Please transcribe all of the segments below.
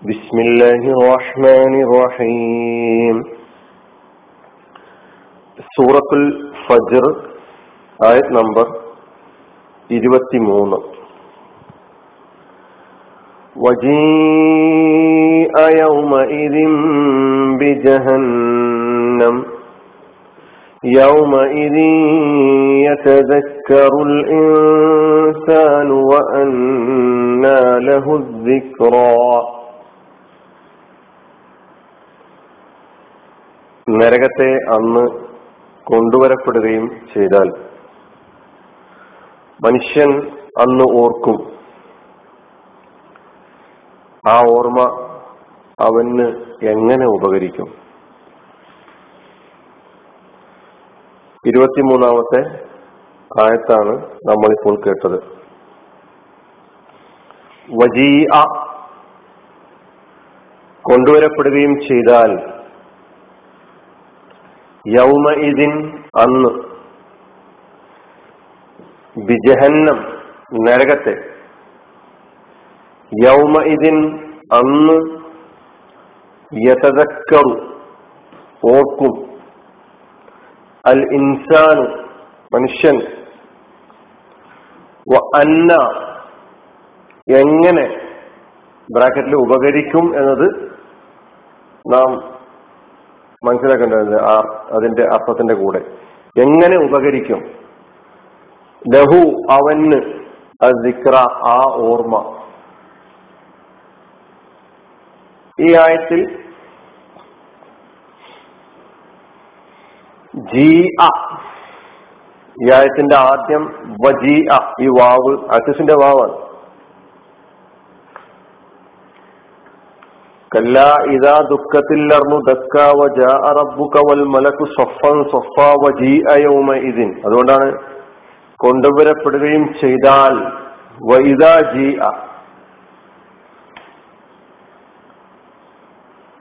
بسم الله الرحمن الرحيم. سورة الفجر آية نمبر 23 وجيء يومئذ بجهنم يومئذ يتذكر الإنسان وأنى له الذكرى നരകത്തെ അന്ന് കൊണ്ടുവരപ്പെടുകയും ചെയ്താൽ മനുഷ്യൻ അന്ന് ഓർക്കും. ആ ഓർമ്മ അവന് എങ്ങനെ ഉപകരിക്കും? ഇരുപത്തിമൂന്നാമത്തെ ആയത്താണ് നമ്മളിപ്പോൾ കേട്ടത്. വജീഅ കൊണ്ടുവരപ്പെടുകയും ചെയ്താൽ യൗമ ഇതിൻ അന്ന് ബിജഹന്നം നരകത്തെ. യൗമഇദിൻ അന്ന് യതക്കറു ഓർക്കും. അൽ ഇൻസാനു മനുഷ്യൻ. അന്ന എങ്ങനെ ബ്രാക്കറ്റിൽ ഉപകരിക്കും എന്നത് നാം മനസ്സിലാക്കേണ്ടത് ആ അതിന്റെ അർത്ഥത്തിന്റെ കൂടെ. എങ്ങനെ ഉപകരിക്കും? ലഹു അവന് ദിക്ര ആ ഓർമ്മ. ഈ ആയത്തിൽ ജീ അ ഈ ആയത്തിന്റെ ആദ്യം വജീ അ ഈ വാവ് അസിന്റെ വാവാണ്. കല്ല ഇതാ ദുഃഖത്തില്ലർന്നു ദക്ക വജാ റബ്ബുക വൽ മലക്കു സൊഫൻ സൊഫ വജീ അയൗമ ഇതിൻ അതുകൊണ്ടാണ് കൊണ്ടുവരപ്പെടുകയും ചെയ്താൽ വൈദാ ജി അ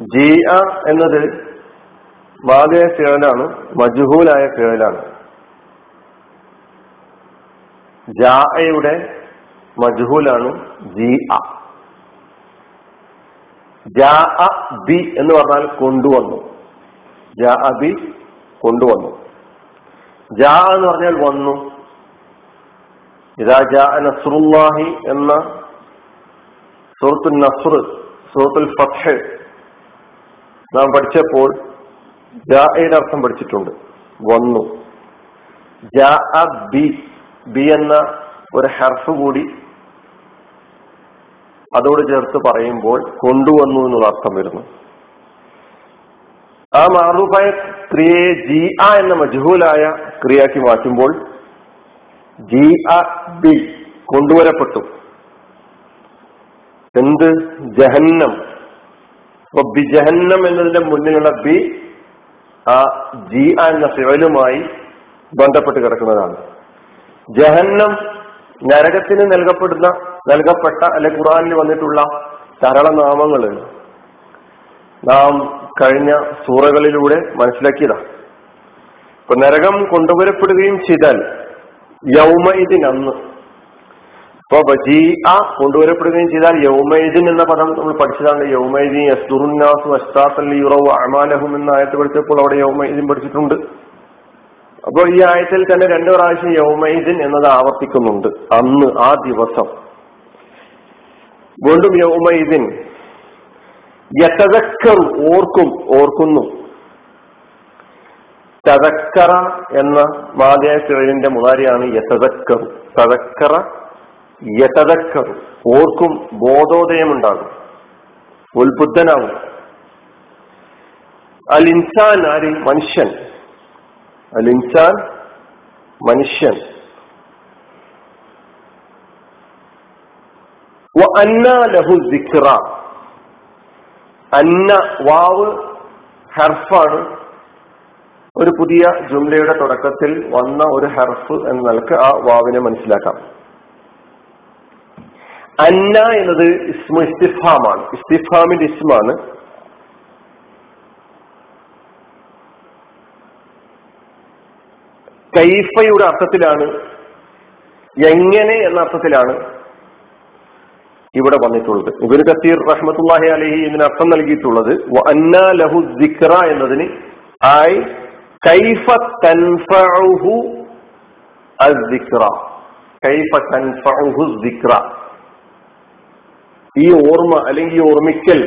ജി അ എന്നത് മാതയ ഫിഴലാണ് മജുഹൂലായ ഫിഴലാണ് ജാഅയുടെ മജുഹൂലാണ് ജി അ ജാ ബി എന്ന് പറഞ്ഞാൽ കൊണ്ടുവന്നു. ജാ ബി കൊണ്ടുവന്നു. ജാ എന്ന് പറഞ്ഞാൽ വന്നു. ഇതാ ജാ നസ്രുല്ലാഹി എന്ന സുഹൃത്തു നസ്ർ സുഹൃത്തുൽ ഫത്ത് നാം പഠിച്ചപ്പോൾ ജായുടെ അർത്ഥം പഠിച്ചിട്ടുണ്ട്. വന്നു. ജാ ബി ബി എന്ന ഒരു ഹർഫ് കൂടി അതോട് ചേർത്ത് പറയുമ്പോൾ കൊണ്ടുവന്നു എന്നുള്ള അർത്ഥം വരുന്നു. ആ മാറൂഫായ ക്രിയയെ ജി ആ എന്ന മജ്ഹൂലായ ക്രിയാക്കി മാറ്റുമ്പോൾ ജി അ ബി കൊണ്ടുവരപ്പെട്ടു. എന്ത്? ജഹന്നം. അപ്പൊ ബി ജഹന്നം എന്നതിന്റെ മുന്നിലുള്ള ബി ആ ജി ആ എന്ന ഫിവലുമായി ബന്ധപ്പെട്ട് കിടക്കുന്നതാണ്. ജഹന്നം നരകത്തിന് നൽകപ്പെടുന്ന നൽകപ്പെട്ട അല്ലെ ഖുറാനിൽ വന്നിട്ടുള്ള ധാരാളം നാമങ്ങൾ നാം കഴിഞ്ഞ സൂറകളിലൂടെ മനസ്സിലാക്കിയതാ. ഇപ്പൊ നരകം കൊണ്ടുവരപ്പെടുകയും ചെയ്താൽ യൗമൈദിൻ അന്ന്. ഇപ്പൊ ബജീ ആ കൊണ്ടുവരപ്പെടുകയും ചെയ്താൽ യൗമൈദിൻ എന്ന പദം നമ്മൾ പഠിച്ചതാണ്. യൗമൈദിൻ യസ്തുറുന്നാസു അസ്താത്തല്ലി യുറവ് അമാലഹും എന്ന ആയത്ത് പഠിച്ചപ്പോൾ അവിടെ യൗമൈദിൻ പഠിച്ചിട്ടുണ്ട്. അപ്പോൾ ഈ ആയത്തിൽ തന്നെ രണ്ടു പ്രാവശ്യം യൗമൈദിൻ എന്നത് ആവർത്തിക്കുന്നുണ്ട് അന്ന് ആ ദിവസം. വീണ്ടും യൗമൈദിൻ യതക്കറു ഓർക്കും ഓർക്കുന്നു. തതക്കറ എന്ന മാതയായ കിഴലിന്റെ മുതാരിയാണ് യതക്കറു തതക്കറ യതക്കറു ഓർക്കും ബോധോദയമുണ്ടാകും. ഉത്ബുദ്ധനാകും അൽ ഇൻസാൻ ആര്? മനുഷ്യൻ. അൽ ഇൻസാൻ മനുഷ്യൻ. ലഹു ദിക്റ അന്ന വാവ് ഹർഫാണ് ഒരു പുതിയ ജുംലയുടെ തുടക്കത്തിൽ വന്ന ഒരു ഹർഫ് എന്ന നിലയ്ക്ക് ആ വാവിനെ മനസ്സിലാക്കാം. അന്ന എന്നത് ഇസ്മു ഇസ്തിഫാമാണ്. ഇസ്തിഫാമിന്റെ ഇസ്മാണ്. കൈഫയുടെ അർത്ഥത്തിലാണ്. എങ്ങനെ എന്ന അർത്ഥത്തിലാണ്. ഇവിടെ വന്നിട്ടുള്ളത്. ഇബിന് കത്തീർ റഹ്മത്തുല്ലാഹി അലഹി ഇതിന് അർത്ഥം നൽകിയിട്ടുള്ളത് ലഹു ദിക്ര എന്നതിന് ആയി കൈഫ തൻഫഹു കൈഫ തൻഫഉഹു ദിക്ര ഈ ഓർമ്മ അല്ലെങ്കിൽ ഓർമ്മിക്കൽ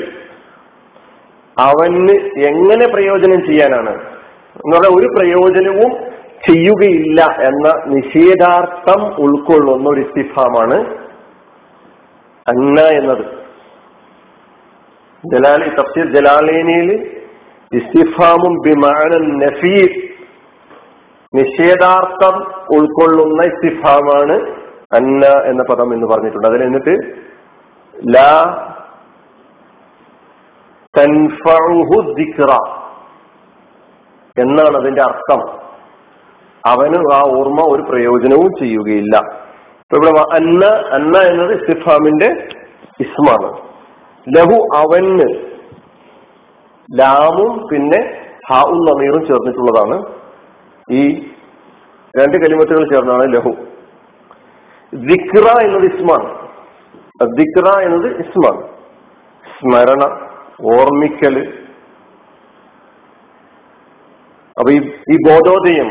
അവന് എങ്ങനെ പ്രയോജനം ചെയ്യാനാണ്? എന്ന് പറഞ്ഞാൽ ഒരു പ്രയോജനവും ചെയ്യുകയില്ല എന്ന നിഷേധാർത്ഥം ഉൾക്കൊള്ളുന്ന ഒരു ഇസ്തിഫാമാണ് അന്ന എന്നത്. ജലാലി തഫ്സീർ ജലാലേനിയിൽ ഇസ്തിഫാമും ബിമാനൻ നഫീർ നിഷേധാർത്ഥം ഉൾക്കൊള്ളുന്ന ഇസ്തിഫാമാണ് അന്ന എന്ന പദം എന്ന് പറഞ്ഞിട്ടുണ്ട്. അതിൽ എന്നിട്ട് ലാ തൻഫഉഹു ദിക്റ എന്നാണ് അതിന്റെ അർത്ഥം. അവന് ആ ഓർമ്മ ഒരു പ്രയോജനവും ചെയ്യുകയില്ല. ഇപ്പൊ ഇവിടെ അന്ന അന്ന എന്നത് ഇസ്തിഫാമിന്റെ ഇസ്മാണ്. ലഹു അവന് ലാമും പിന്നെ ഹാവും നമീറും ചേർന്നിട്ടുള്ളതാണ്. ഈ രണ്ട് കലിമത്തുകൾ ചേർന്നാണ് ലഹു. ദിക്ര എന്നത് ഇസ്മാണ്. ദിക്ര എന്നത് ഇസ്മാണ്. സ്മരണ ഓർമ്മിക്കൽ. അപ്പൊ ഈ ബോധോദയം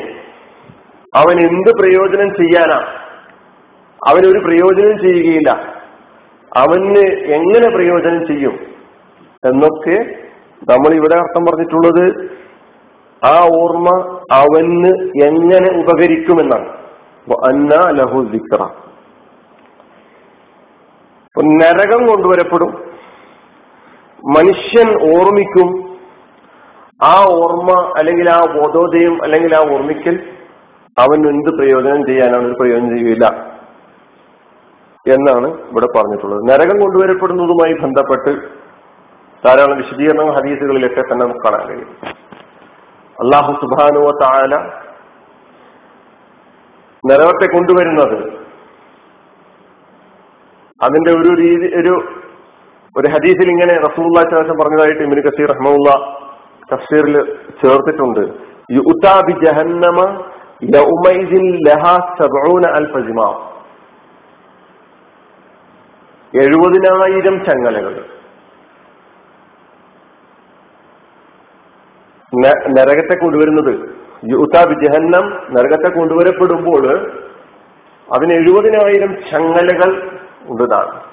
അവൻ എന്ത് പ്രയോജനം ചെയ്യാനാ? അവനൊരു പ്രയോജനം ചെയ്യുകയില്ല. അവന് എങ്ങനെ പ്രയോജനം ചെയ്യും? എന്നൊക്കെ നമ്മൾ ഇവിടെ അർത്ഥം പറഞ്ഞിട്ടുള്ളത് ആ ഓർമ്മ അവന് എങ്ങനെ ഉപകരിക്കുമെന്നാണ്. ലഹു നരകം കൊണ്ടുവരപ്പെടും. മനുഷ്യൻ ഓർമ്മിക്കും ആ ഓർമ്മ അല്ലെങ്കിൽ ആ ബോധോദയം അല്ലെങ്കിൽ ആ ഓർമ്മിക്കൽ അവൻ എന്ത് പ്രയോജനം ചെയ്യാനാണ്? ഒരു പ്രയോജനം ചെയ്യുകയില്ല. എന്നാണ് ഇവിടെ പറഞ്ഞിട്ടുള്ളത്. നരകം കൊണ്ടുവരപ്പെടുന്നതുമായി ബന്ധപ്പെട്ട് ധാരാളം വിശദീകരണം ഹദീസുകളിലൊക്കെ തന്നെ നമുക്ക് കാണാൻ കഴിയും. അള്ളാഹു സുബാനുവ താല നരകത്തെ കൊണ്ടുവരുന്നത് അതിന്റെ ഒരു രീതി ഒരു ഒരു ഹദീസിൽ ഇങ്ങനെ റസൂള്ള ശേഷം പറഞ്ഞതായിട്ട് ഇമിന് കസീർ റഹ്മുള്ള തഫ്സീറിൽ ചേർത്തിട്ടുണ്ട്. യുത്താബി ജഹന്നമ യൗമൈദിൻ ലഹ അൽ അൽഫജിമ എഴുപതിനായിരം ചങ്ങലകൾ. നരകത്തെ കൊണ്ടുവരുന്നത് യുത്താബി ജഹന്നം നരകത്തെ കൊണ്ടുവരപ്പെടുമ്പോൾ അതിന് എഴുപതിനായിരം ചങ്ങലകൾ ഉണ്ടതാണ്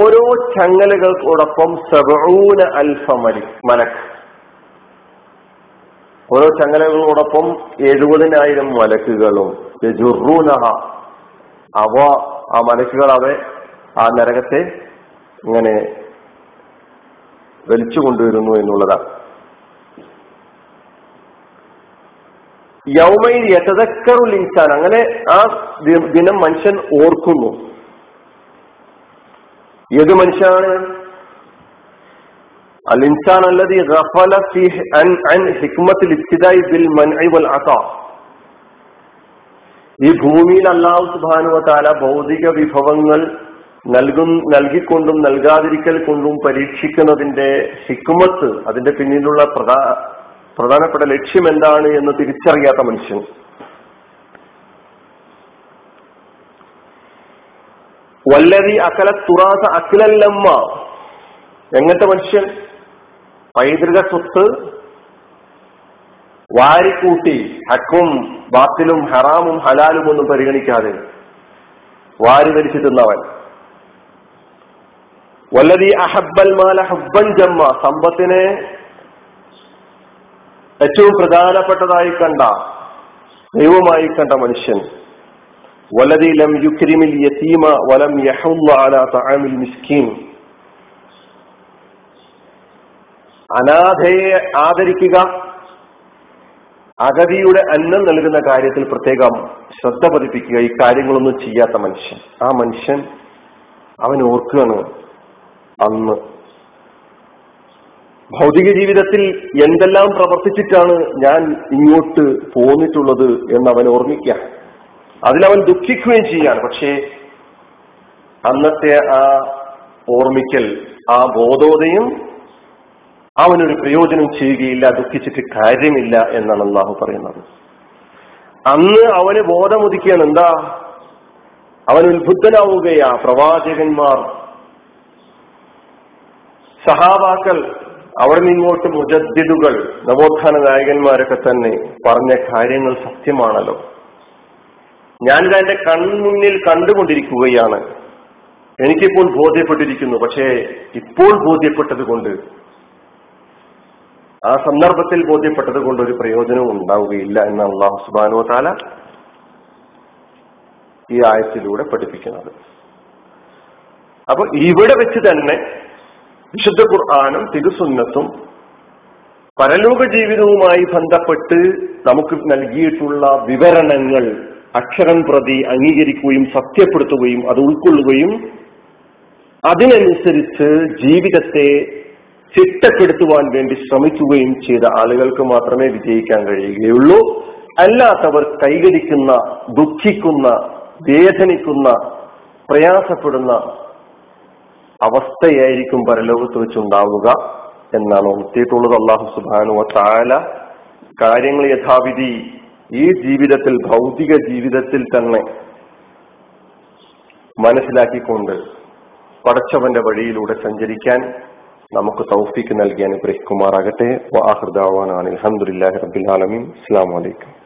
ഓരോ ചങ്ങലകൾക്കോടൊപ്പം സബൂന അൽഫ മലി മലക്ക് ഓരോ ചങ്ങലകളോടൊപ്പം എഴുപതിനായിരം മലക്കുകളും. അവ ആ മലക്കുകൾ അവ ആ നരകത്തെ ഇങ്ങനെ വലിച്ചു കൊണ്ടുവരുന്നു എന്നുള്ളതാണ്. യൗമയിൽ യഥതക്കറുൽ ഇൻസാൻ അങ്ങനെ ആ ദിനം മനുഷ്യൻ ഓർക്കുന്നു. ഏത് മനുഷ്യനാണ്? അൽ ഇൻസാൻ അല്ലതി ഗഫല അൻ ഹിക്മത്തിൽ ഇബ്തിദായി ബിൽ മൻഇ വൽ അതാ. ഈ ഭൂമിയിൽ അള്ളാഹു സുബാനുവ താല ഭൗതിക വിഭവങ്ങൾ നൽകും നൽകിക്കൊണ്ടും നൽകാതിരിക്കൽ കൊണ്ടും പരീക്ഷിക്കുന്നതിന്റെ ഹിക്കുമത്ത് അതിന്റെ പിന്നിലുള്ള പ്രധാ പ്രധാനപ്പെട്ട ലക്ഷ്യം എന്താണ് എന്ന് തിരിച്ചറിയാത്ത മനുഷ്യൻ. വല്ലതി അക്കല തുറാസ അഖിലല്ലമ്മ എങ്ങനത്തെ മനുഷ്യൻ? പൈതൃക സ്വത്ത് വാരിക്കൂട്ടി ഹക്കും ബാത്തിലും ഹറാമും ഹലാലും ഒന്നും പരിഗണിക്കാതെ വാരി ധരിച്ചു തിന്നവൻ. വല്ലതി അഹബ്ബൽ മാല ഹബ്ബൻ ജമ്മ സമ്പത്തിനെ ഏറ്റവും പ്രധാനപ്പെട്ടതായി കണ്ട ദൈവമായി കണ്ട മനുഷ്യൻ. വല്ലതി ലം യുക്രിമിൽ യതീമ വലം തആമിൽ മിസ്കീൻ. അനാഥയെ ആദരിക്കുക അഗതിയുടെ അന്നം നൽകുന്ന കാര്യത്തിൽ പ്രത്യേകം ശ്രദ്ധ പതിപ്പിക്കുക. ഈ കാര്യങ്ങളൊന്നും ചെയ്യാത്ത മനുഷ്യൻ. ആ മനുഷ്യൻ അവൻ ഓർക്കുകയാണ് അന്ന്. ഭൗതിക ജീവിതത്തിൽ എന്തെല്ലാം പ്രവർത്തിച്ചിട്ടാണ് ഞാൻ ഇങ്ങോട്ട് പോന്നിട്ടുള്ളത് എന്ന് അവൻ ഓർമ്മിക്കുക അതിലവൻ ദുഃഖിക്കുകയും ചെയ്യാണ്. പക്ഷേ അന്നത്തെ ആ ഓർമ്മിക്കൽ ആ ബോധോദയം അവനൊരു പ്രയോജനം ചെയ്യുകയില്ല ദുഃഖിച്ചിട്ട് കാര്യമില്ല എന്നാണ് അള്ളാഹു പറയുന്നത്. അന്ന് അവന് ബോധമുദിക്കുകയാണ് എന്താ? അവൻ ഉത്ബുദ്ധനാവുകയാ പ്രവാചകന്മാർ. സഹാബാക്കൾ അവിടെ നിങ്ങോട്ട് മുജദ്ദിദുകൾ നവോത്ഥാന നായകന്മാരൊക്കെ തന്നെ പറഞ്ഞ കാര്യങ്ങൾ സത്യമാണല്ലോ. ഞാൻ എന്റെ കൺമുന്നിൽ കണ്ടുകൊണ്ടിരിക്കുകയാണ്. എനിക്കിപ്പോൾ ബോധ്യപ്പെട്ടിരിക്കുന്നു. പക്ഷേ ഇപ്പോൾ ബോധ്യപ്പെട്ടത് കൊണ്ട് ആ സന്ദർഭത്തിൽ ബോധ്യപ്പെട്ടത് കൊണ്ട് ഒരു പ്രയോജനവും ഉണ്ടാവുകയില്ല എന്ന് അള്ളാഹു സുബാനോ താല ഈ ആയത്തിലൂടെ പഠിപ്പിക്കുന്നത്. അപ്പൊ ഇവിടെ വെച്ച് തന്നെ വിശുദ്ധ ഖുർആാനും തിരുസുന്നത്തും പരലോക ജീവിതവുമായി ബന്ധപ്പെട്ട് നമുക്ക് നൽകിയിട്ടുള്ള വിവരണങ്ങൾ അക്ഷരം പ്രതി അംഗീകരിക്കുകയും സത്യപ്പെടുത്തുകയും അത് ഉൾക്കൊള്ളുകയും അതിനനുസരിച്ച് ജീവിതത്തെ ചിട്ടപ്പെടുത്തുവാൻ വേണ്ടി ശ്രമിക്കുകയും ചെയ്ത ആളുകൾക്ക് മാത്രമേ വിജയിക്കാൻ കഴിയുകയുള്ളൂ. അല്ലാത്തവർ കൈകരിക്കുന്ന ദുഃഖിക്കുന്ന വേദനിക്കുന്ന പ്രയാസപ്പെടുന്ന അവസ്ഥയായിരിക്കും പരലോകത്ത് വെച്ചുണ്ടാവുക എന്നാണ് ഓർത്തിയിട്ടുള്ളത് അള്ളാഹു സുബാനു താല കാര്യങ്ങൾ യഥാവിധി ഈ ജീവിതത്തിൽ ഭൗതിക ജീവിതത്തിൽ തന്നെ മനസ്സിലാക്കിക്കൊണ്ട് പടച്ചവന്റെ വഴിയിലൂടെ സഞ്ചരിക്കാൻ നമുക്ക് തൗഫീക്ക് നൽകി അനുഗ്രഹിക്കുമാറാകട്ടെ. അലഹമുല്ലാഹി റബിൻ ആലമീൻ. അസ്സാം വലൈക്കും